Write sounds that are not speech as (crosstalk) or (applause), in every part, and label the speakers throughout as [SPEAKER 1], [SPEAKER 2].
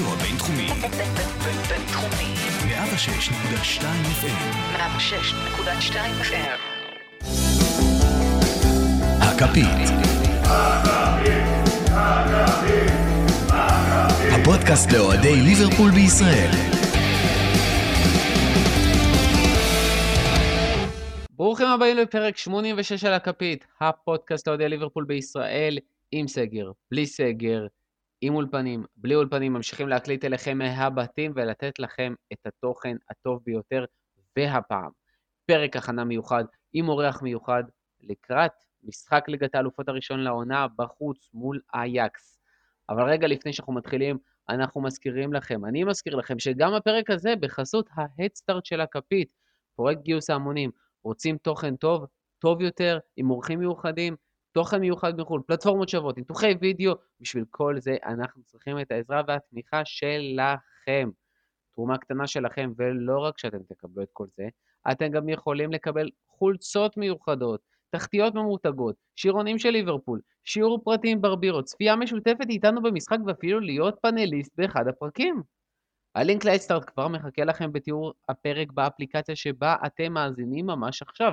[SPEAKER 1] הרדיו הבינתחומי.
[SPEAKER 2] בינתחומי.
[SPEAKER 1] 106.2 FM.
[SPEAKER 2] 106.2 FM.
[SPEAKER 1] הכפית. הפודקאסט לאוהדי ליברפול בישראל.
[SPEAKER 3] ברוכים הבאים לפרק 86 של הכפית, הפודקאסט לאוהדי ליברפול בישראל, עם סגר, בלי סגר, עם אולפנים, בלי אולפנים, ממשיכים להקליט אליכם מהבתים ולתת לכם את התוכן הטוב ביותר, והפעם, פרק הכנה מיוחד עם אורח מיוחד לקראת משחק ליגת האלופות הראשון לעונה בחוץ מול אייקס. אבל רגע לפני שאנחנו מתחילים, אנחנו מזכירים לכם, אני מזכיר לכם שגם הפרק הזה בחסות ההדסטארט של הכפית, פרויקט גיוס ההמונים, רוצים תוכן טוב, טוב יותר, עם אורחים מיוחדים, תוכן מיוחד מחו"ל, פלטפורמות שוות, ניתוחי וידאו, בשביל כל זה אנחנו צריכים את העזרה והתמיכה שלכם. תרומה קטנה שלכם, ולא רק שאתם תקבלו את כל זה, אתם גם יכולים לקבל חולצות מיוחדות, תחתיות ממותגות, שירונים של ליברפול, שיעור פרטי עם ברבירו, צפייה משותפת איתנו במשחק ואפילו להיות פאנליסט באחד הפרקים. הלינק להדסטארט כבר מחכה לכם בתיאור הפרק באפליקציה שבה אתם מאזינים ממש עכשיו.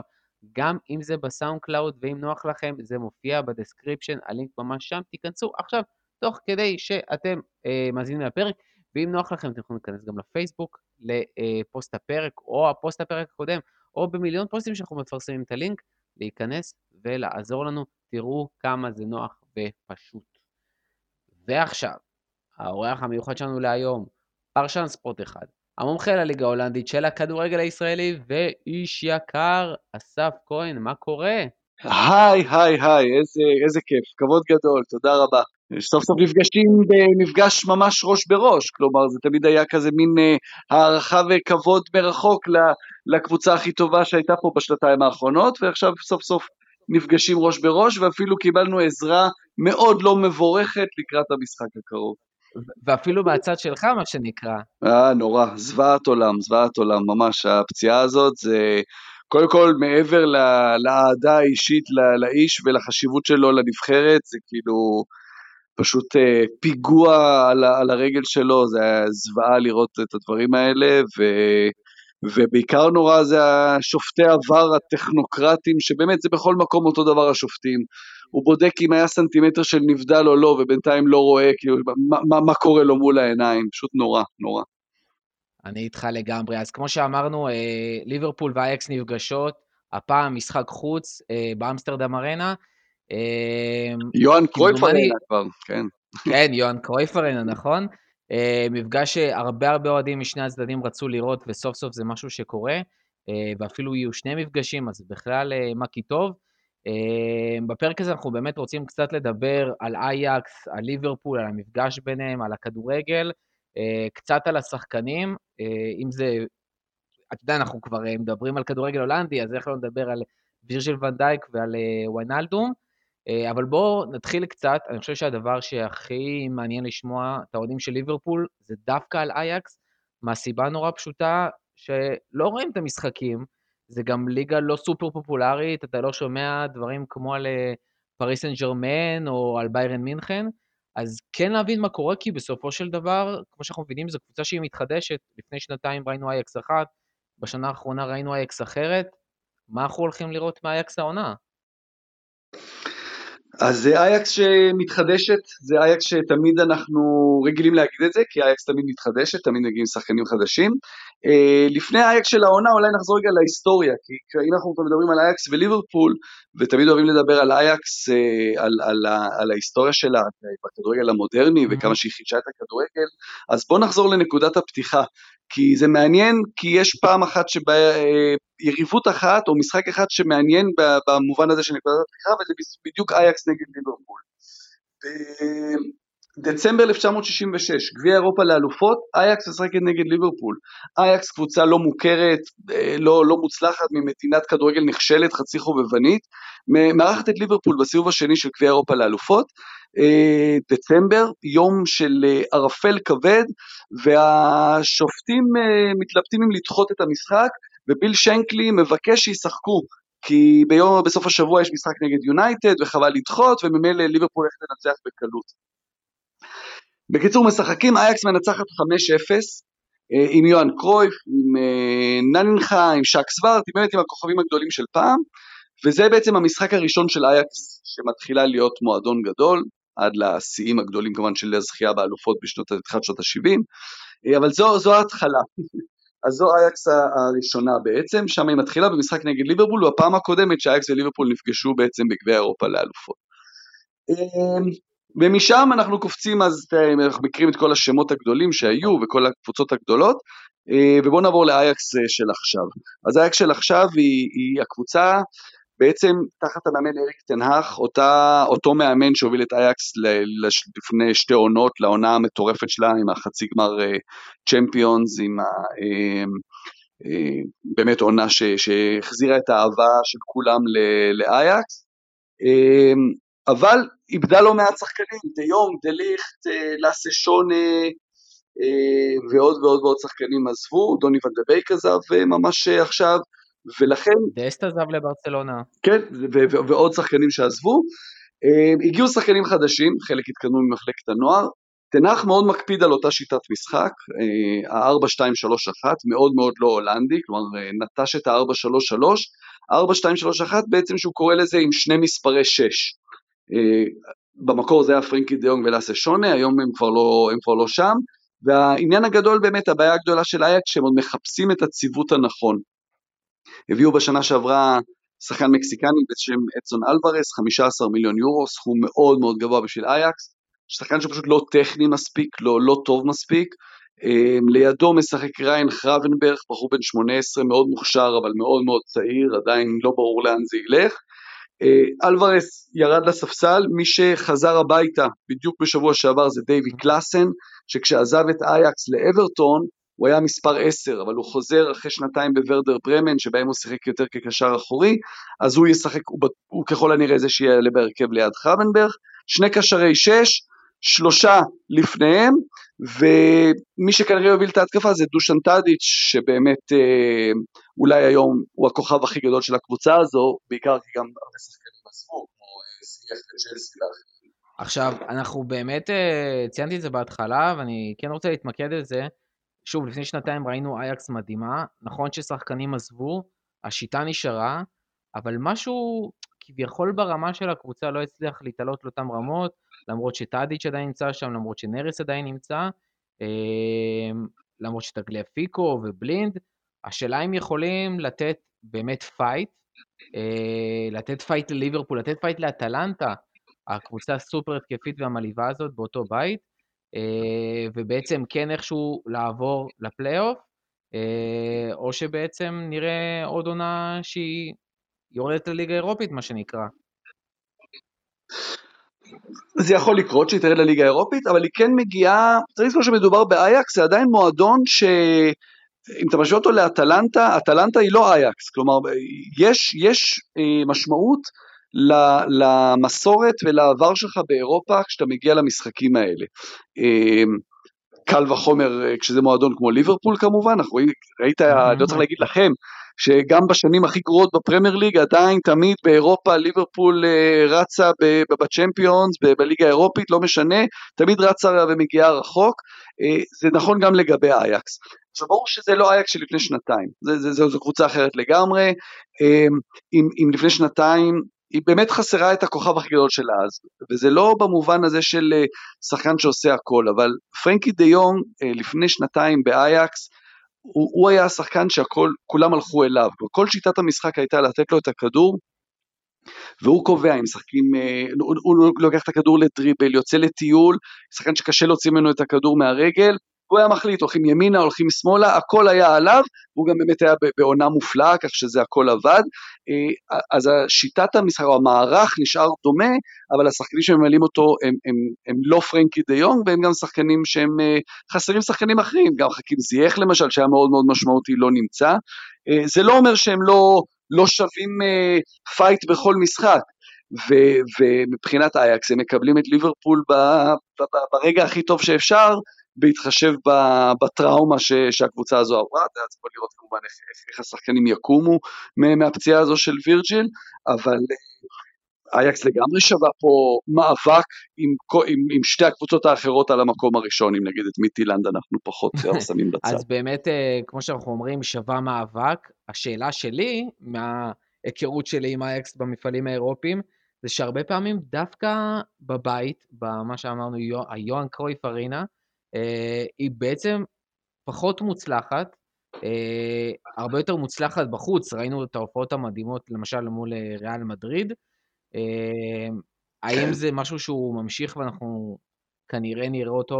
[SPEAKER 3] גם אם זה בסאונד קלאוד ואם נוח לכם, זה מופיע ב description, הלינק ממש שם, תיכנסו. עכשיו, תוך כדי שאתם אה, מאזינים לפרק, ואם נוח לכם אתם יכולים להיכנס גם לפייסבוק, לפוסט הפרק, או הפוסט הפרק הקודם, או במיליון פוסטים שאנחנו מפרסמים את הלינק, להיכנס ולעזור לנו, תראו כמה זה נוח ופשוט. ועכשיו, האורח המיוחד שלנו להיום, פרשן ספורט אחד, המומחה לליגה ההולנדית של הכדורגל הישראלי ואיש יקר, אסף כהן, מה קורה?
[SPEAKER 4] היי, היי, היי, איזה, כיף, כבוד גדול, תודה רבה. סוף סוף נפגשים במפגש ממש ראש בראש, כלומר זה תמיד היה כזה מין אה, הערכה וכבוד מרחוק לקבוצה הכי טובה שהייתה פה בשנתיים האחרונות, ועכשיו סוף סוף נפגשים ראש בראש, ואפילו קיבלנו עזרה מאוד לא מבורכת לקראת המשחק הקרוב.
[SPEAKER 3] ואפילו מהצד שלך, מה שנקרא.
[SPEAKER 4] אה, נורא, זוועת עולם, זוועת עולם, ממש, הפציעה הזאת זה... קודם כל, מעבר לאהדה האישית לאיש ולחשיבות שלו לנבחרת, זה כאילו פשוט אה, פיגוע על, על הרגל שלו, זה היה זוועה לראות את הדברים האלה, ו, ובעיקר נורא זה השופטי עבר הטכנוקרטים, שבאמת זה בכל מקום אותו דבר השופטים. הוא בודק אם היה סנטימטר של נבדל או לא, ובינתיים לא רואה כאילו, מה, מה, מה קורה לו מול העיניים, פשוט נורא, נורא.
[SPEAKER 3] אני איתך לגמרי. אז כמו שאמרנו, אה, ליברפול ואייקס נפגשות, הפעם משחק חוץ אה, באמסטרדם ארנה.
[SPEAKER 4] אה, יוהאן קרויף ארנה כבר, כן.
[SPEAKER 3] כן, יוהאן קרויף ארנה, נכון. מפגש שהרבה הרבה אוהדים משני הצדדים רצו לראות, וסוף סוף זה משהו שקורה, ואפילו יהיו שני מפגשים, אז בכלל מה כי טוב. בפרק הזה אנחנו באמת רוצים קצת לדבר על אייקס, על ליברפול, על המפגש ביניהם, על הכדורגל, קצת על השחקנים, אם זה, אתה יודע, אנחנו כבר מדברים על כדורגל הולנדי, אז איך לא נדבר על וירג'יל ונדייק ועל ויינלדום, אבל בואו נתחיל קצת, אני חושב שהדבר שהכי מעניין לשמוע את האוהדים של ליברפול זה דווקא על אייקס, מהסיבה נורא פשוטה שלא רואים את המשחקים, זה גם ליגה לא סופר פופולרית, אתה לא שומע דברים כמו על פריס סן ג'רמן או על ביירן מינכן, אז כן להבין מה קורה, כי בסופו של דבר, כמו שאנחנו מבינים, זו קבוצה שהיא מתחדשת. לפני שנתיים ראינו אייאקס אחת, בשנה האחרונה ראינו אייאקס אחרת. מה אנחנו הולכים לראות מאייאקס העונה?
[SPEAKER 4] אז זה אייאקס שמתחדשת, זה אייאקס שתמיד אנחנו רגילים להגיד את זה, כי אייקס תמיד מתחדשת, תמיד מגיעים שחקנים חדשים. Uh, לפני אייקס של העונה אולי נחזור רגע להיסטוריה, כי אם אנחנו מדברים על אייקס וליברפול, ותמיד אוהבים לדבר על אייקס, uh, על, על, על, על ההיסטוריה שלה בכדורגל המודרני mm-hmm. וכמה שהיא חידשה את הכדורגל, אז בואו נחזור לנקודת הפתיחה. כי זה מעניין, כי יש פעם אחת שבה אה, יריבות אחת או משחק אחד שמעניין במובן הזה של נקודת הפתיחה וזה בדיוק אייקס נגד ליברפול. דצמבר 1966, גביע אירופה לאלופות, אייקס משחקת נגד ליברפול. אייקס קבוצה לא מוכרת, אה, לא, לא מוצלחת, ממדינת כדורגל נכשלת, חצי חובבנית, מארחת את ליברפול בסיבוב השני של גביע אירופה לאלופות. אה, דצמבר, יום של אה, ערפל כבד, והשופטים מתלבטים אם לדחות את המשחק, וביל שנקלי מבקש שישחקו. כי ביום, בסוף השבוע יש משחק נגד יונייטד וחבל לדחות וממילא ליברפול הולכת לנצח בקלות. בקיצור, משחקים, אייקס מנצחת 5-0 אה, עם יוהאן קרויף, עם אה, ננינחה, עם שק סווארט, באמת עם הכוכבים הגדולים של פעם, וזה בעצם המשחק הראשון של אייקס שמתחילה להיות מועדון גדול, עד לשיאים הגדולים כמובן של הזכייה באלופות בשנות, התחלת שנות ה-70, אבל זו, זו ההתחלה. אז זו אייקס הראשונה בעצם, שם היא מתחילה במשחק נגד ליברפול, בפעם הקודמת שאייקס וליברפול נפגשו בעצם בגביע אירופה לאלופות. ומשם אנחנו קופצים, אז אנחנו מכירים את כל השמות הגדולים שהיו וכל הקבוצות הגדולות, אה, ובואו נעבור לאייקס אה, של עכשיו. אז אייקס של עכשיו היא, היא הקבוצה בעצם תחת המאמן אריק תנהך, אותה, אותו מאמן שהוביל את אייקס לפני שתי עונות, לעונה המטורפת שלה עם החצי גמר צ'מפיונס, אה, עם ה... באמת עונה שהחזירה את האהבה של כולם לאייקס. אבל איבדה לא מעט שחקנים, דה יונג, דה ליכט, אה, לאסה שונה אה, ועוד ועוד ועוד שחקנים עזבו, דוני ון דה בייק עזב אה, ממש עכשיו, ולכן...
[SPEAKER 3] דסט עזב לברצלונה.
[SPEAKER 4] כן, ועוד שחקנים שעזבו. הגיעו שחקנים חדשים, חלק התקדמו ממחלקת הנוער. תנח מאוד מקפיד על אותה שיטת משחק, ה-4-2-3-1, מאוד מאוד לא הולנדי, כלומר נטש את ה-4-3-3, 4-2-3-1 בעצם שהוא קורא לזה עם שני מספרי 6. אה, במקור זה היה פרנקי דיונג ולאסה שונה, היום הם כבר, לא, הם כבר לא שם, והעניין הגדול באמת, הבעיה הגדולה של אייקס, שהם עוד מחפשים את הציוות הנכון. הביאו בשנה שעברה שחקן מקסיקני בשם אדסון אלוורס, 15 מיליון יורו, סכום מאוד מאוד גבוה בשביל אייקס, שחקן שפשוט לא טכני מספיק, לא, לא טוב מספיק, אה, לידו משחק ריין חרבנברג, בחור בן 18, מאוד מוכשר אבל מאוד מאוד צעיר, עדיין לא ברור לאן זה ילך, אלוורס ירד לספסל, מי שחזר הביתה בדיוק בשבוע שעבר זה דייווי קלאסן, שכשעזב את אייקס לאברטון הוא היה מספר 10, אבל הוא חוזר אחרי שנתיים בוורדר ברמן, שבהם הוא שיחק יותר כקשר אחורי, אז הוא ישחק, הוא, הוא ככל הנראה זה שיעלה בהרכב ליד חבנברג, שני קשרי 6, שלושה לפניהם, ומי שכנראה יוביל את ההתקפה זה דושן טאדיץ', שבאמת אה, אולי היום הוא הכוכב הכי גדול של הקבוצה הזו, בעיקר כי גם הרבה שחקנים עזבו, כמו סייח אה, וצ'לסי ואחרים.
[SPEAKER 3] עכשיו, אנחנו באמת, אה, ציינתי את זה בהתחלה, ואני כן רוצה להתמקד על זה. שוב, לפני שנתיים ראינו אייקס מדהימה, נכון ששחקנים עזבו, השיטה נשארה, אבל משהו כביכול ברמה של הקבוצה לא הצליח להתעלות לאותן רמות, למרות שטאדיץ' עדיין נמצא שם, למרות שנרס עדיין נמצא, אמ, למרות שטגליאפיקו ובלינד, השאלה אם יכולים לתת באמת fight, אה, לתת fight לליברפול, לתת פייט לאטלנטה, הקבוצה הסופר התקפית והמלהיבה הזאת באותו בית, אה, ובעצם כן איכשהו לעבור לפלייאוף, אה, או שבעצם נראה עוד עונה שהיא יורדת לליגה האירופית, מה שנקרא.
[SPEAKER 4] זה יכול לקרות שהיא תרד לליגה האירופית, אבל היא כן מגיעה, צריך לזכור שמדובר באייקס, זה עדיין מועדון ש... אם אתה משווה אותו לאטלנטה, אטלנטה היא לא אייקס, כלומר יש, יש אה, משמעות למסורת ולעבר שלך באירופה כשאתה מגיע למשחקים האלה. אה, קל וחומר אה, כשזה מועדון כמו ליברפול כמובן, אנחנו רואים, ראית, אני לא צריך להגיד לכם, שגם בשנים הכי גרועות בפרמייר ליג עדיין תמיד באירופה ליברפול אה, רצה בצ'מפיונס, בליגה האירופית, לא משנה, תמיד רצה ומגיעה רחוק, אה, זה נכון גם לגבי אייקס. עכשיו ברור שזה לא אייקס של לפני שנתיים, זו קבוצה אחרת לגמרי, אם, אם לפני שנתיים היא באמת חסרה את הכוכב הכי גדול שלה אז, וזה לא במובן הזה של אה, שחקן שעושה הכל, אבל פרנקי דה יונג לפני שנתיים באייקס, הוא, הוא היה השחקן שכולם הלכו אליו, כל שיטת המשחק הייתה לתת לו את הכדור, והוא קובע אם משחקים, אה, הוא, הוא לוקח את הכדור לדריבל, יוצא לטיול, שחקן שקשה להוציא ממנו את הכדור מהרגל, הוא היה מחליט, הולכים ימינה, הולכים שמאלה, הכל היה עליו, והוא גם באמת היה בעונה מופלאה, כך שזה הכל עבד. אה, אז שיטת המשחק, או המערך נשאר דומה, אבל השחקנים שממלאים אותו הם, הם, הם לא פרנקי דה יונג, והם גם שחקנים שהם אה, חסרים שחקנים אחרים, גם חכים זייח למשל, שהיה מאוד מאוד משמעותי, לא נמצא. אה, זה לא אומר שהם לא, לא שווים fight בכל משחק. ו- ומבחינת אייקס הם מקבלים את ליברפול ברגע הכי טוב שאפשר, בהתחשב בטראומה ש, שהקבוצה הזו עברה, אתה יכול לראות כמובן איך, איך, איך השחקנים יקומו מהפציעה הזו של וירג'יל, אבל אייקס לגמרי שווה פה מאבק עם, עם, עם שתי הקבוצות האחרות על המקום הראשון, אם נגיד את מיטילנד אנחנו פחות (laughs) אה, שמים בצד.
[SPEAKER 3] אז באמת, אה, כמו שאנחנו אומרים, שווה מאבק. השאלה שלי, מההיכרות שלי עם אייקס במפעלים האירופיים, זה שהרבה פעמים דווקא בבית, במה שאמרנו, יו- היוהאן קרויף ארינה, אה, היא בעצם פחות מוצלחת, אה, הרבה יותר מוצלחת בחוץ. ראינו את ההופעות המדהימות, למשל מול אה, ריאל מדריד. אה, האם זה משהו שהוא ממשיך ואנחנו כנראה נראה אותו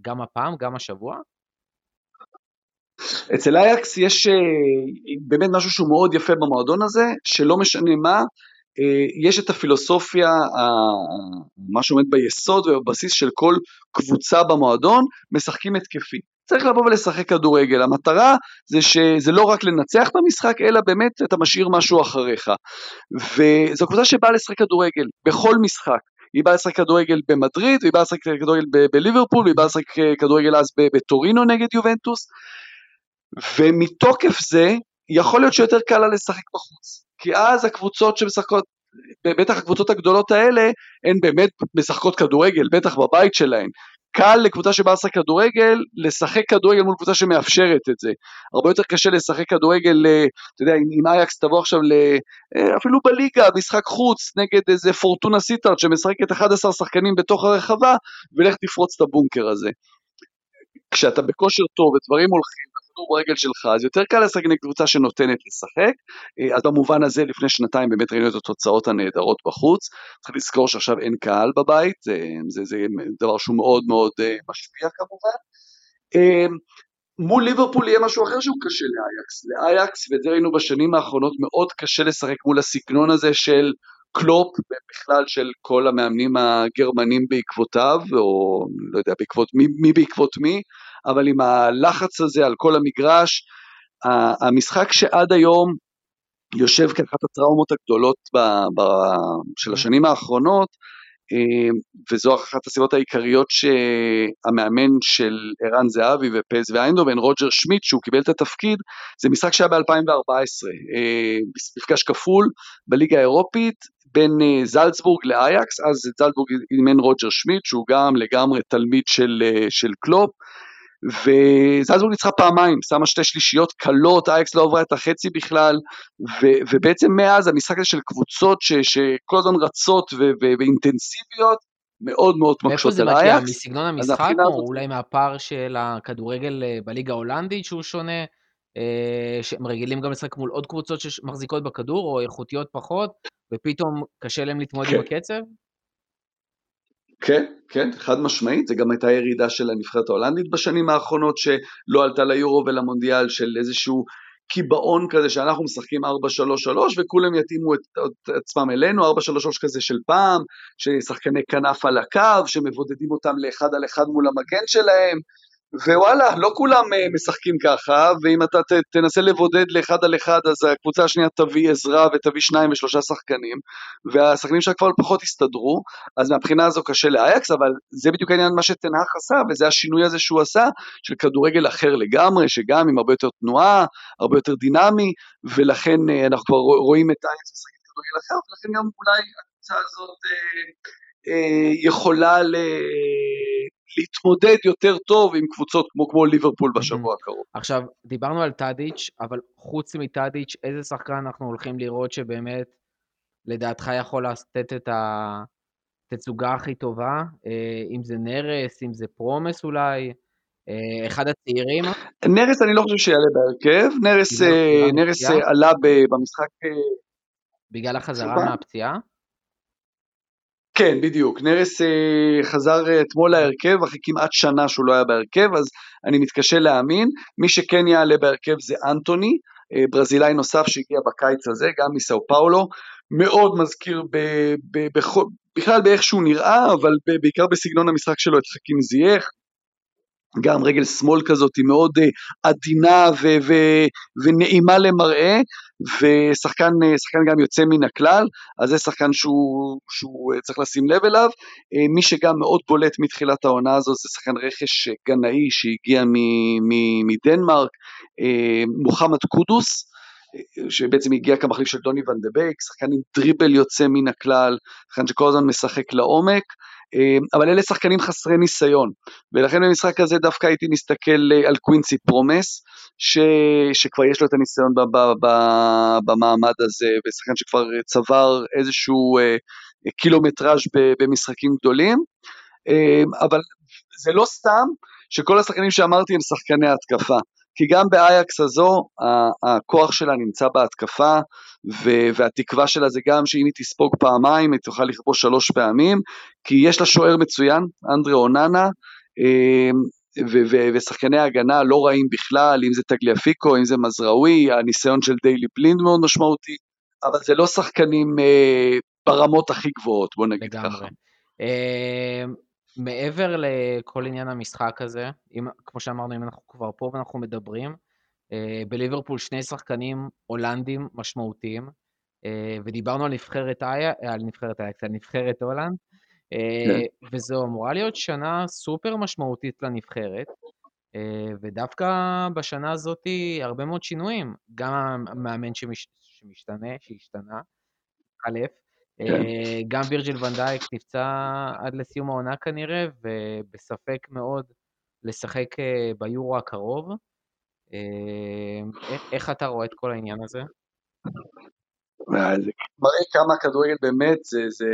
[SPEAKER 3] גם הפעם, גם השבוע?
[SPEAKER 4] אצל אייקס יש אה, באמת משהו שהוא מאוד יפה במועדון הזה, שלא משנה מה, אה, יש את הפילוסופיה, מה שעומד ביסוד ובבסיס של כל קבוצה במועדון, משחקים התקפי. צריך לבוא ולשחק כדורגל, המטרה זה שזה לא רק לנצח את המשחק, אלא באמת אתה משאיר משהו אחריך. וזו קבוצה שבאה לשחק כדורגל, בכל משחק. היא באה לשחק כדורגל במדריד, והיא באה לשחק כדורגל בליברפול, והיא באה לשחק אה, כדורגל אז בטורינו נגד יובנטוס, ומתוקף זה, יכול להיות שיותר קל לה לשחק בחוץ. כי אז הקבוצות שמשחקות, בטח הקבוצות הגדולות האלה, הן באמת משחקות כדורגל, בטח בבית שלהן. קל לקבוצה שבאה לשחק כדורגל, לשחק כדורגל מול קבוצה שמאפשרת את זה. הרבה יותר קשה לשחק כדורגל, אה, אתה יודע, אם אייקס תבוא עכשיו ל... אה, אפילו בליגה, משחק חוץ, נגד איזה פורטונה סיטארט שמשחקת 11 שחקנים בתוך הרחבה, ולך תפרוץ את הבונקר הזה. כשאתה בכושר טוב ודברים הולכים, ברגל שלך, אז יותר קל לשחק נגד קבוצה שנותנת לשחק. אה, אז במובן הזה, לפני שנתיים באמת ראינו את התוצאות הנהדרות בחוץ. צריך לזכור שעכשיו אין קהל בבית, זה, זה, זה דבר שהוא מאוד מאוד אה, משפיע כמובן. אה, מול ליברפול יהיה משהו אחר שהוא קשה לאייקס. לאייקס, ואת זה ראינו בשנים האחרונות, מאוד קשה לשחק מול הסגנון הזה של קלופ, ובכלל של כל המאמנים הגרמנים בעקבותיו, או לא יודע בעקבות מי, מי בעקבות מי, אבל עם הלחץ הזה על כל המגרש, המשחק שעד היום יושב כאחת הטראומות הגדולות ב, ב, של השנים האחרונות, אה, וזו אחת הסיבות העיקריות שהמאמן של ערן זהבי ופז ואיינדובן, רוג'ר שמיט, שהוא קיבל את התפקיד, זה משחק שהיה ב-2014, אה, מפגש כפול בליגה האירופית בין אה, זלצבורג לאייקס, אז את זלצבורג אימן רוג'ר שמיט, שהוא גם לגמרי תלמיד של, של קלופ, וזלצבורג ניצחה פעמיים, שמה שתי שלישיות קלות, אייקס לא עברה את החצי בכלל, ו- ובעצם מאז המשחק הזה של קבוצות ש- שכל הזמן רצות ו- ו- ואינטנסיביות, מאוד מאוד
[SPEAKER 3] מאיפה
[SPEAKER 4] מקשות
[SPEAKER 3] זה
[SPEAKER 4] על
[SPEAKER 3] מגיע?
[SPEAKER 4] אייקס.
[SPEAKER 3] מסגנון
[SPEAKER 4] אז
[SPEAKER 3] המשחק,
[SPEAKER 4] מהבחינה
[SPEAKER 3] או
[SPEAKER 4] הזאת-
[SPEAKER 3] אולי מהפער של הכדורגל אה, בליגה ההולנדית שהוא שונה? אה, שהם רגילים גם לשחק מול עוד קבוצות שמחזיקות בכדור, או איכותיות פחות, ופתאום קשה להם להתמודד עם
[SPEAKER 4] כן.
[SPEAKER 3] הקצב?
[SPEAKER 4] כן, כן, חד משמעית, זה גם הייתה ירידה של הנבחרת ההולנדית בשנים האחרונות שלא עלתה ליורו ולמונדיאל של איזשהו קיבעון כזה שאנחנו משחקים 4-3-3 וכולם יתאימו את, את עצמם אלינו, 4-3-3 כזה של פעם, ששחקני כנף על הקו, שמבודדים אותם לאחד על אחד מול המגן שלהם, ווואלה, לא כולם אה, משחקים ככה, ואם אתה ת, תנסה לבודד לאחד על אחד, אז הקבוצה השנייה תביא עזרה ותביא שניים ושלושה שחקנים, והשחקנים שלה כבר פחות יסתדרו, אז מהבחינה הזו קשה לאייקס, אבל זה בדיוק העניין מה שתנח עשה, וזה השינוי הזה שהוא עשה, של כדורגל אחר לגמרי, שגם עם הרבה יותר תנועה, הרבה יותר דינמי, ולכן אה, אנחנו כבר רואים את אייקס משחקת כדורגל אחר, ולכן גם אולי הקבוצה הזאת אה, אה, יכולה ל... להתמודד יותר טוב עם קבוצות כמו, כמו ליברפול בשבוע הקרוב.
[SPEAKER 3] עכשיו, דיברנו על טאדיץ', אבל חוץ מטאדיץ', איזה שחקן אנחנו הולכים לראות שבאמת, לדעתך יכול לתת את התצוגה הכי טובה? אה, אם זה נרס, אם זה פרומס אולי? אה, אחד הצעירים?
[SPEAKER 4] נרס אני לא חושב שיעלה בהרכב, נרס, אה, נרס עלה במשחק
[SPEAKER 3] בגלל החזרה? מהפציעה?
[SPEAKER 4] כן, בדיוק. נרס אה, חזר אה, אתמול להרכב, אחרי כמעט שנה שהוא לא היה בהרכב, אז אני מתקשה להאמין. מי שכן יעלה בהרכב זה אנטוני, אה, ברזילאי נוסף שהגיע בקיץ הזה, גם מסאו פאולו. מאוד מזכיר ב, ב, בכל, בכלל באיך שהוא נראה, אבל ב, בעיקר בסגנון המשחק שלו את חכים זייח. גם רגל שמאל כזאת היא מאוד אה, עדינה ו, ו, ונעימה למראה, ושחקן אה, גם יוצא מן הכלל, אז זה שחקן שהוא, שהוא אה, צריך לשים לב אליו. מי שגם מאוד בולט מתחילת העונה הזו זה שחקן רכש גנאי שהגיע מ- מ- מדנמרק, מוחמד קודוס. שבעצם הגיע כמחליף של דוני ון דה בייק, שחקן עם דריבל יוצא מן הכלל, שחקן שכל הזמן משחק לעומק, אבל אלה שחקנים חסרי ניסיון, ולכן במשחק הזה דווקא הייתי מסתכל אה, על קווינסי פרומס, ש, שכבר יש לו את הניסיון ב, ב, ב, במעמד הזה, ושחקן שכבר צבר איזשהו אה, קילומטראז' במשחקים גדולים, אבל זה לא סתם שכל השחקנים שאמרתי הם שחקני התקפה. כי גם באייקס הזו הכוח שלה נמצא בהתקפה, והתקווה שלה זה גם שאם היא תספוג פעמיים היא תוכל לכבוש שלוש פעמים, כי יש לה שוער מצוין, אנדרה אוננה, אמ, ושחקני ההגנה לא רעים בכלל, אם זה תגליאפיקו, אם זה מזרעוי, הניסיון של דיילי בלינד מאוד משמעותי, אבל זה לא שחקנים אה, ברמות הכי גבוהות, בוא נגיד לגמרי. ככה.
[SPEAKER 3] אמ, מעבר לכל עניין המשחק הזה, אם, כמו שאמרנו, אם אנחנו כבר פה ואנחנו מדברים, אה, בליברפול שני שחקנים הולנדים משמעותיים, אה, ודיברנו על נבחרת איה, על נבחרת איה, על נבחרת הולנד, אה, כן. וזו אמורה להיות שנה סופר משמעותית לנבחרת, ודווקא בשנה הזאת הרבה מאוד שינויים, גם המאמן שמש, שמשתנה, שהשתנה, התחלף, כן. אה, גם וירג'יל ונדייק נפצע עד לסיום העונה כנראה, ובספק מאוד לשחק אה, ביורו הקרוב. אה, איך אתה רואה את כל העניין הזה?
[SPEAKER 4] מראה כמה כדורגל באמת זה, זה,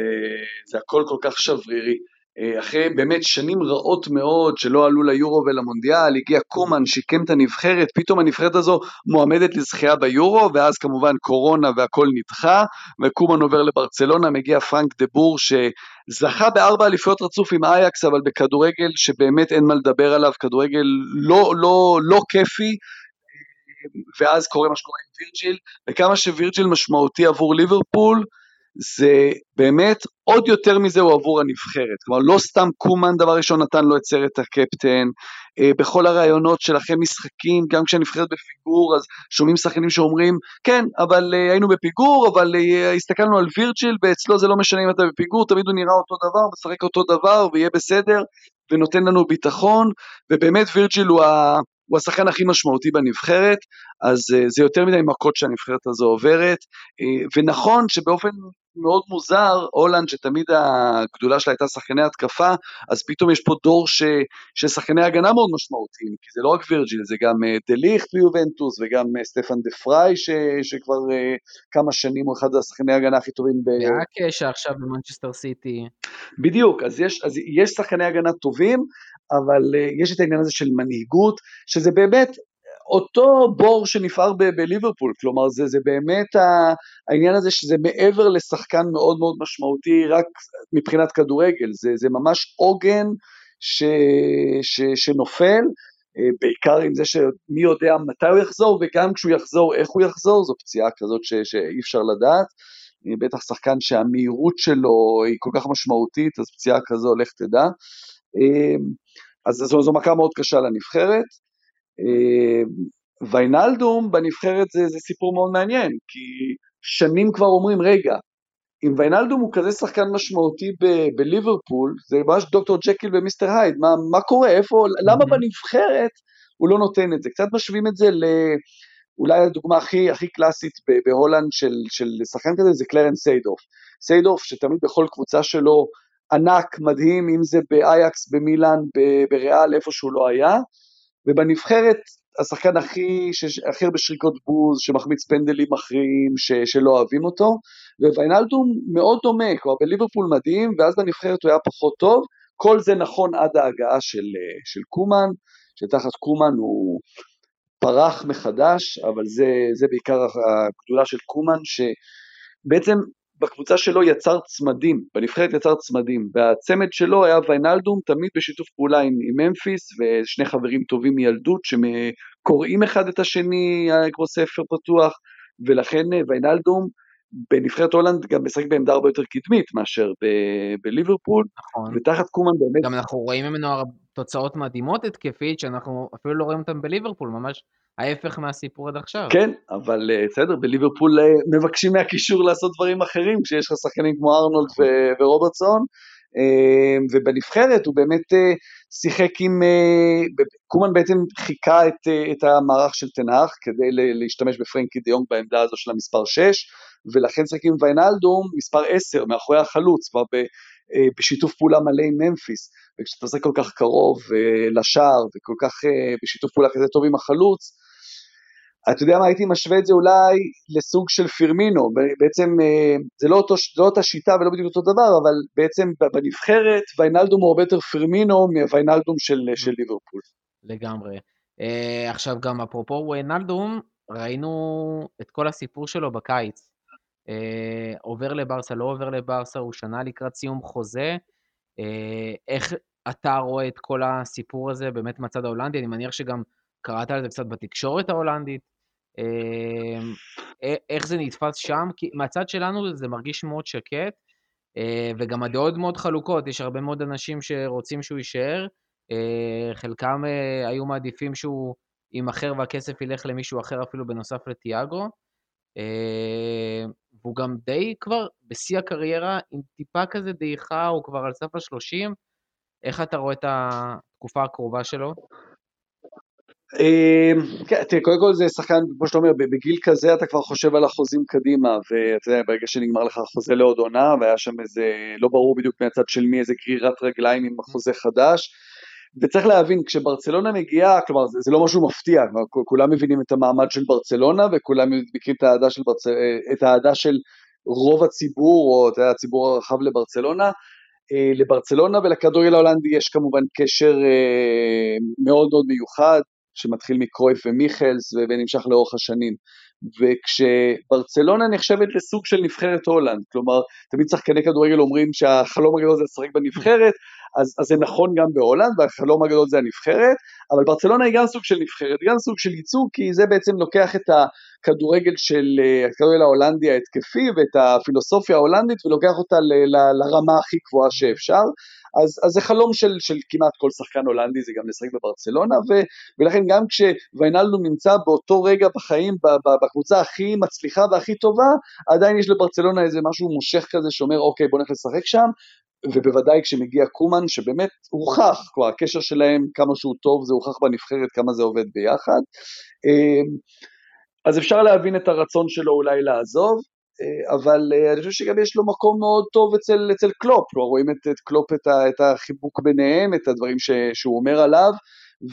[SPEAKER 4] זה הכל כל כך שברירי. אה, אחרי באמת שנים רעות מאוד שלא עלו ליורו ולמונדיאל, הגיע קומן, שיקם את הנבחרת, פתאום הנבחרת הזו מועמדת לזכייה ביורו, ואז כמובן קורונה והכל נדחה, וקומן עובר לברצלונה, מגיע פרנק דה בור שזכה בארבע אליפויות רצוף עם אייקס, אבל בכדורגל שבאמת אין מה לדבר עליו, כדורגל לא, לא, לא כיפי, ואז קורה מה שקורה עם וירג'יל, וכמה שווירג'יל משמעותי עבור ליברפול, זה באמת עוד יותר מזה הוא עבור הנבחרת. כלומר, לא סתם קומן דבר ראשון נתן לו את סרט הקפטן, אה, בכל הראיונות של אחרי משחקים, גם כשהנבחרת בפיגור, אז שומעים שחקנים שאומרים, כן, אבל אה, היינו בפיגור, אבל אה, הסתכלנו על וירג'יל, ואצלו זה לא משנה אם אתה בפיגור, תמיד הוא נראה אותו דבר, משחק אותו דבר, ויהיה בסדר, ונותן לנו ביטחון, ובאמת וירג'יל הוא ה... הוא השחקן הכי משמעותי בנבחרת, אז זה יותר מדי מכות שהנבחרת הזו עוברת, ונכון שבאופן מאוד מוזר, הולנד שתמיד הגדולה שלה הייתה שחקני התקפה, אז פתאום יש פה דור ש, של שחקני הגנה מאוד משמעותיים, כי זה לא רק וירג'יל, זה גם אה, דליכט ביובנטוס וגם אה, סטפן דה פריי ש, שכבר אה, כמה שנים הוא אחד השחקני ההגנה הכי טובים. ב...
[SPEAKER 3] ואקה עכשיו במנצ'סטר סיטי.
[SPEAKER 4] בדיוק, אז יש, אז יש שחקני הגנה טובים, אבל אה, יש את העניין הזה של מנהיגות, שזה באמת אותו בור שנפער בליברפול, כלומר זה, זה באמת העניין הזה שזה מעבר לשחקן מאוד מאוד משמעותי רק מבחינת כדורגל, זה, זה ממש עוגן ש, ש, שנופל, אה, בעיקר עם זה שמי יודע מתי הוא יחזור וגם כשהוא יחזור איך הוא יחזור, זו פציעה כזאת ש, שאי אפשר לדעת, אה, בטח שחקן שהמהירות שלו היא כל כך משמעותית, אז פציעה כזו לך תדע. אה, אז זו, זו מכה מאוד קשה לנבחרת. אה, ויינלדום בנבחרת זה, זה סיפור מאוד מעניין, כי שנים כבר אומרים, רגע, אם ויינלדום הוא כזה שחקן משמעותי ב- בליברפול, זה ממש דוקטור ג'קיל ומיסטר הייד, מה, מה קורה, איפה, למה בנבחרת הוא לא נותן את זה? קצת משווים את זה ל... אולי הדוגמה הכי, הכי קלאסית בהולנד של, של שחקן כזה זה קלרנס סידורף. סידורף שתמיד בכל קבוצה שלו ענק, מדהים, אם זה באייקס, במילאן, בריאל, איפה שהוא לא היה, ובנבחרת השחקן הכי, הכי הרבה שריקות בוז, שמחמיץ פנדלים מכריעים, שלא אוהבים אותו, וויינלדום מאוד דומה, כלומר בליברפול מדהים, ואז בנבחרת הוא היה פחות טוב, כל זה נכון עד ההגעה של, של קומן, שתחת קומן הוא פרח מחדש, אבל זה, זה בעיקר הגדולה של קומן, שבעצם בקבוצה שלו יצר צמדים, בנבחרת יצר צמדים, והצמד שלו היה ויינלדום תמיד בשיתוף פעולה עם, עם ממפיס ושני חברים טובים מילדות שקוראים אחד את השני כמו ספר פתוח, ולכן אה, ויינלדום בנבחרת הולנד גם משחק בעמדה הרבה יותר קדמית מאשר ב- בליברפול,
[SPEAKER 3] נכון.
[SPEAKER 4] ותחת קומן באמת...
[SPEAKER 3] גם אנחנו רואים ממנו תוצאות מדהימות התקפית, שאנחנו אפילו לא רואים אותן בליברפול, ממש ההפך מהסיפור עד עכשיו.
[SPEAKER 4] כן, אבל אה, בסדר, בליברפול אה, מבקשים מהקישור לעשות דברים אחרים, כשיש לך שחקנים כמו ארנולד ו- ורוברטסון, אה, ובנבחרת הוא באמת שיחק עם, קומן בעצם חיכה את, את המערך של תנח כדי להשתמש בפרנקי דיונג בעמדה הזו של המספר 6, ולכן שיחק עם ויינלדום מספר 10 מאחורי החלוץ, כבר בשיתוף פעולה מלא עם ממפיס, וכשאתה עושה כל כך קרוב לשער וכל כך בשיתוף פעולה כזה טוב עם החלוץ, אתה יודע מה, הייתי משווה את זה אולי לסוג של פירמינו, בעצם אה, זה לא, אותו, זה לא אותה שיטה ולא בדיוק אותו דבר, אבל בעצם בנבחרת ויינלדום הוא הרבה יותר פירמינו מוויינלדום של, של ליברפול.
[SPEAKER 3] לגמרי. עכשיו גם אפרופו ויינלדום, ראינו את כל הסיפור שלו בקיץ. Uh, עובר לברסה, לא עובר לברסה, הוא שנה לקראת סיום חוזה. Uh, איך אתה רואה את כל הסיפור הזה באמת מהצד ההולנדי? אני מניח שגם קראת על זה קצת בתקשורת ההולנדית. אמ, איך זה נתפס שם? כי מהצד שלנו זה מרגיש מאוד שקט, אה, וגם הדעות מאוד חלוקות, יש הרבה מאוד אנשים שרוצים שהוא יישאר, אה, חלקם אה, היו מעדיפים שהוא יימכר והכסף ילך למישהו אחר אפילו בנוסף לתיאגו, והוא גם די כבר בשיא הקריירה, עם טיפה כזה דעיכה, הוא כבר על סף ה-30, איך אתה רואה את התקופה הקרובה שלו?
[SPEAKER 4] אמ, כן, תראה, קודם כל זה שחקן, כמו שאתה אומר, בגיל כזה אתה כבר חושב על החוזים קדימה, ואתה יודע, ברגע שנגמר לך החוזה לעוד עונה, והיה שם איזה, לא ברור בדיוק מהצד של מי, איזה גרירת רגליים עם החוזה חדש, וצריך להבין, כשברצלונה מגיעה, כלומר זה, זה לא משהו מפתיע, כלומר, כולם מבינים את המעמד של ברצלונה, וכולם מכירים את האהדה של, ברצ... האהדה של רוב הציבור, או את הציבור הרחב לברצלונה, אה, לברצלונה ולכדורגל ההולנדי יש כמובן קשר אה, מאוד מאוד מיוחד, שמתחיל מקרויף ומיכלס ונמשך לאורך השנים. וכשברצלונה נחשבת לסוג של נבחרת הולנד, כלומר תמיד שחקני כדורגל אומרים שהחלום הגדול זה לשחק בנבחרת, אז, אז זה נכון גם בהולנד והחלום הגדול זה הנבחרת, אבל ברצלונה היא גם סוג של נבחרת, גם סוג של ייצוג, כי זה בעצם לוקח את הכדורגל של, אה, הכדורגל ההולנדי ההתקפי ואת הפילוסופיה ההולנדית ולוקח אותה ל, ל, לרמה הכי גבוהה שאפשר. אז, אז זה חלום של, של כמעט כל שחקן הולנדי, זה גם לשחק בברצלונה, ו, ולכן גם כשוויינלדו נמצא באותו רגע בחיים, בקבוצה הכי מצליחה והכי טובה, עדיין יש לברצלונה איזה משהו מושך כזה שאומר, אוקיי, בוא נלך לשחק שם, ובוודאי כשמגיע קומן, שבאמת הוכח, כבר הקשר שלהם, כמה שהוא טוב, זה הוכח בנבחרת, כמה זה עובד ביחד. אמ, אז אפשר להבין את הרצון שלו אולי לעזוב, אה, אבל אה, אני חושב שגם יש לו מקום מאוד טוב אצל, אצל קלופ, כלומר רואים את, את קלופ, את, ה, את החיבוק ביניהם, את הדברים ש, שהוא אומר עליו,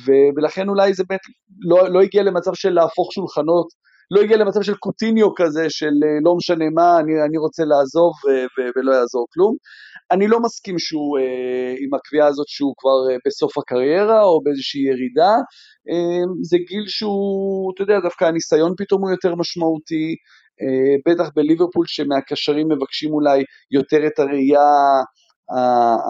[SPEAKER 4] ו, ולכן אולי זה באמת לא, לא הגיע למצב של להפוך שולחנות, לא הגיע למצב של קוטיניו כזה, של אה, לא משנה מה, אני, אני רוצה לעזוב ולא יעזור כלום. אני לא מסכים שהוא, עם הקביעה הזאת שהוא כבר בסוף הקריירה או באיזושהי ירידה, זה גיל שהוא, אתה יודע, דווקא הניסיון פתאום הוא יותר משמעותי, אה, בטח בליברפול שמהקשרים מבקשים אולי יותר את הראייה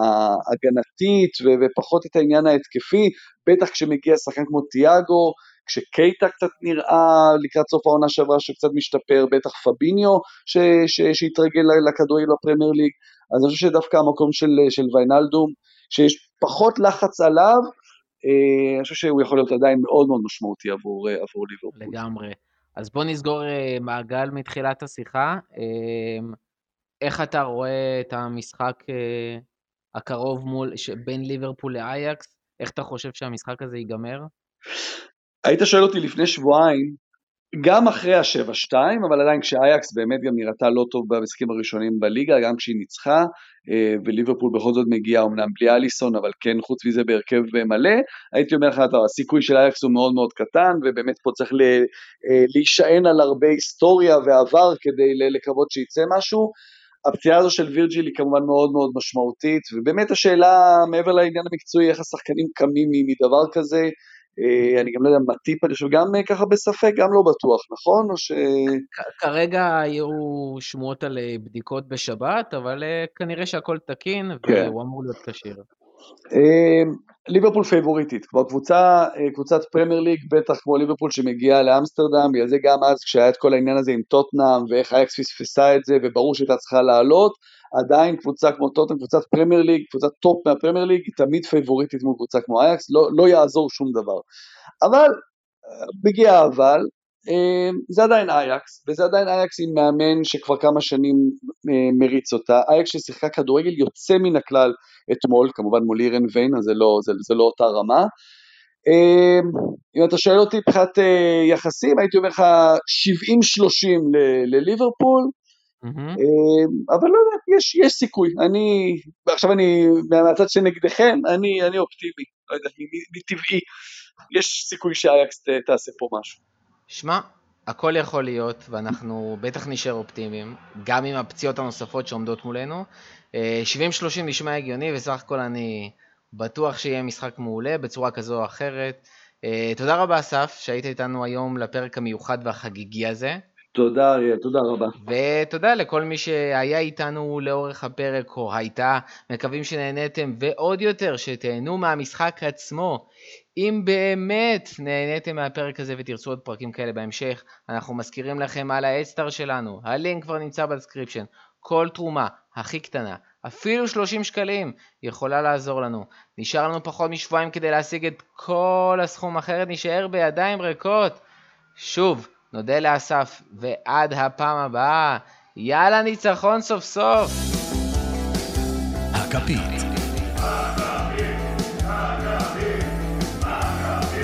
[SPEAKER 4] ההגנתית ופחות את העניין ההתקפי, בטח כשמגיע שחקן כמו תיאגו, כשקייטה קצת נראה לקראת סוף העונה שעברה שקצת משתפר, בטח פביניו שהתרגל לכדורגל בפרמייר ליג, אז אני חושב שדווקא המקום של, של ויינלדום, שיש פחות לחץ עליו, אה, אני חושב שהוא יכול להיות עדיין מאוד מאוד משמעותי עבור, אה, עבור ליברפול.
[SPEAKER 3] לגמרי. אז בוא נסגור אה, מעגל מתחילת השיחה. אמ, איך אתה רואה את המשחק אה, הקרוב מול, בין ליברפול לאייקס? איך אתה חושב שהמשחק הזה ייגמר?
[SPEAKER 4] היית שואל אותי לפני שבועיים גם אחרי ה-7-2, אבל עדיין כשאייקס באמת גם נראתה לא טוב במשחקים הראשונים בליגה, גם כשהיא ניצחה, אה, וליברפול בכל זאת מגיעה אמנם בלי אליסון, אבל כן חוץ מזה בהרכב מלא, הייתי אומר לך, הסיכוי של אייקס הוא מאוד מאוד קטן, ובאמת פה צריך אה, להישען על הרבה היסטוריה ועבר כדי לקוות שייצא משהו. הפציעה הזו של וירג'יל היא כמובן מאוד מאוד משמעותית, ובאמת השאלה מעבר לעניין המקצועי, איך השחקנים קמים מדבר כזה, אה, אני גם לא יודע, מטיפ, אני חושב גם אה, ככה בספק, גם לא בטוח, נכון? או ש...
[SPEAKER 3] כרגע היו שמועות על אה, בדיקות בשבת, אבל כנראה שהכל תקין, כן. והוא אמור להיות כשיר.
[SPEAKER 4] ליברפול פייבוריטית, כבר קבוצה, קבוצת פרמייר ליג, בטח כמו ליברפול שמגיעה לאמסטרדם, בגלל זה גם אז כשהיה את כל העניין הזה עם טוטנאם ואיך אייקס פספסה את זה, וברור שהייתה צריכה לעלות, עדיין קבוצה כמו טוטנאם, קבוצת פרמייר ליג, קבוצת top מהפרמייר ליג, היא תמיד פייבוריטית מול קבוצה כמו אייקס, לא, לא יעזור שום דבר. אבל, מגיע אבל, אה, זה עדיין אייקס, וזה עדיין אייקס עם מאמן שכבר כמה שנים אה, מריץ אותה. אייקס ששיחקה כדורגל יוצא מן הכלל אתמול, כמובן מול אירן ויין, אז זה לא, זה, זה לא אותה רמה. אה, אם אתה שואל אותי מבחינת יחסים, הייתי אומר לך 70-30 לליברפול,
[SPEAKER 3] מהמם.
[SPEAKER 4] אבל לא יודע, יש, יש סיכוי. אני, עכשיו אני, מהצד שנגדכם, אני, אני אופטימי, לא יודע, מטבעי. יש סיכוי שאייקס תעשה פה משהו.
[SPEAKER 3] שמע, הכל יכול להיות, ואנחנו בטח נשאר אופטימיים, גם עם הפציעות הנוספות שעומדות מולנו. אה, 70-30 נשמע הגיוני, וסך הכל אני בטוח שיהיה משחק מעולה בצורה כזו או אחרת. אה, תודה רבה, אסף, שהיית איתנו היום לפרק המיוחד והחגיגי הזה.
[SPEAKER 4] תודה אריאל, תודה רבה.
[SPEAKER 3] ותודה לכל מי שהיה איתנו לאורך הפרק או הייתה, מקווים שנהניתם ועוד יותר שתהנו מהמשחק עצמו. אם באמת נהניתם מהפרק הזה ותרצו עוד פרקים כאלה בהמשך, אנחנו מזכירים לכם על ההדסטארט שלנו, הלינק כבר נמצא ב description. כל תרומה, הכי קטנה, אפילו 30 שקלים, יכולה לעזור לנו. נשאר לנו פחות משבועיים כדי להשיג את כל הסכום, אחרת נשאר בידיים ריקות. שוב, נודה לאסף, ועד הפעם הבאה, יאללה ניצחון סוף סוף!
[SPEAKER 1] הכפית.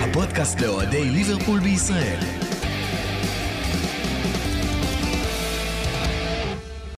[SPEAKER 1] הפודקאסט לאוהדי ליברפול בישראל.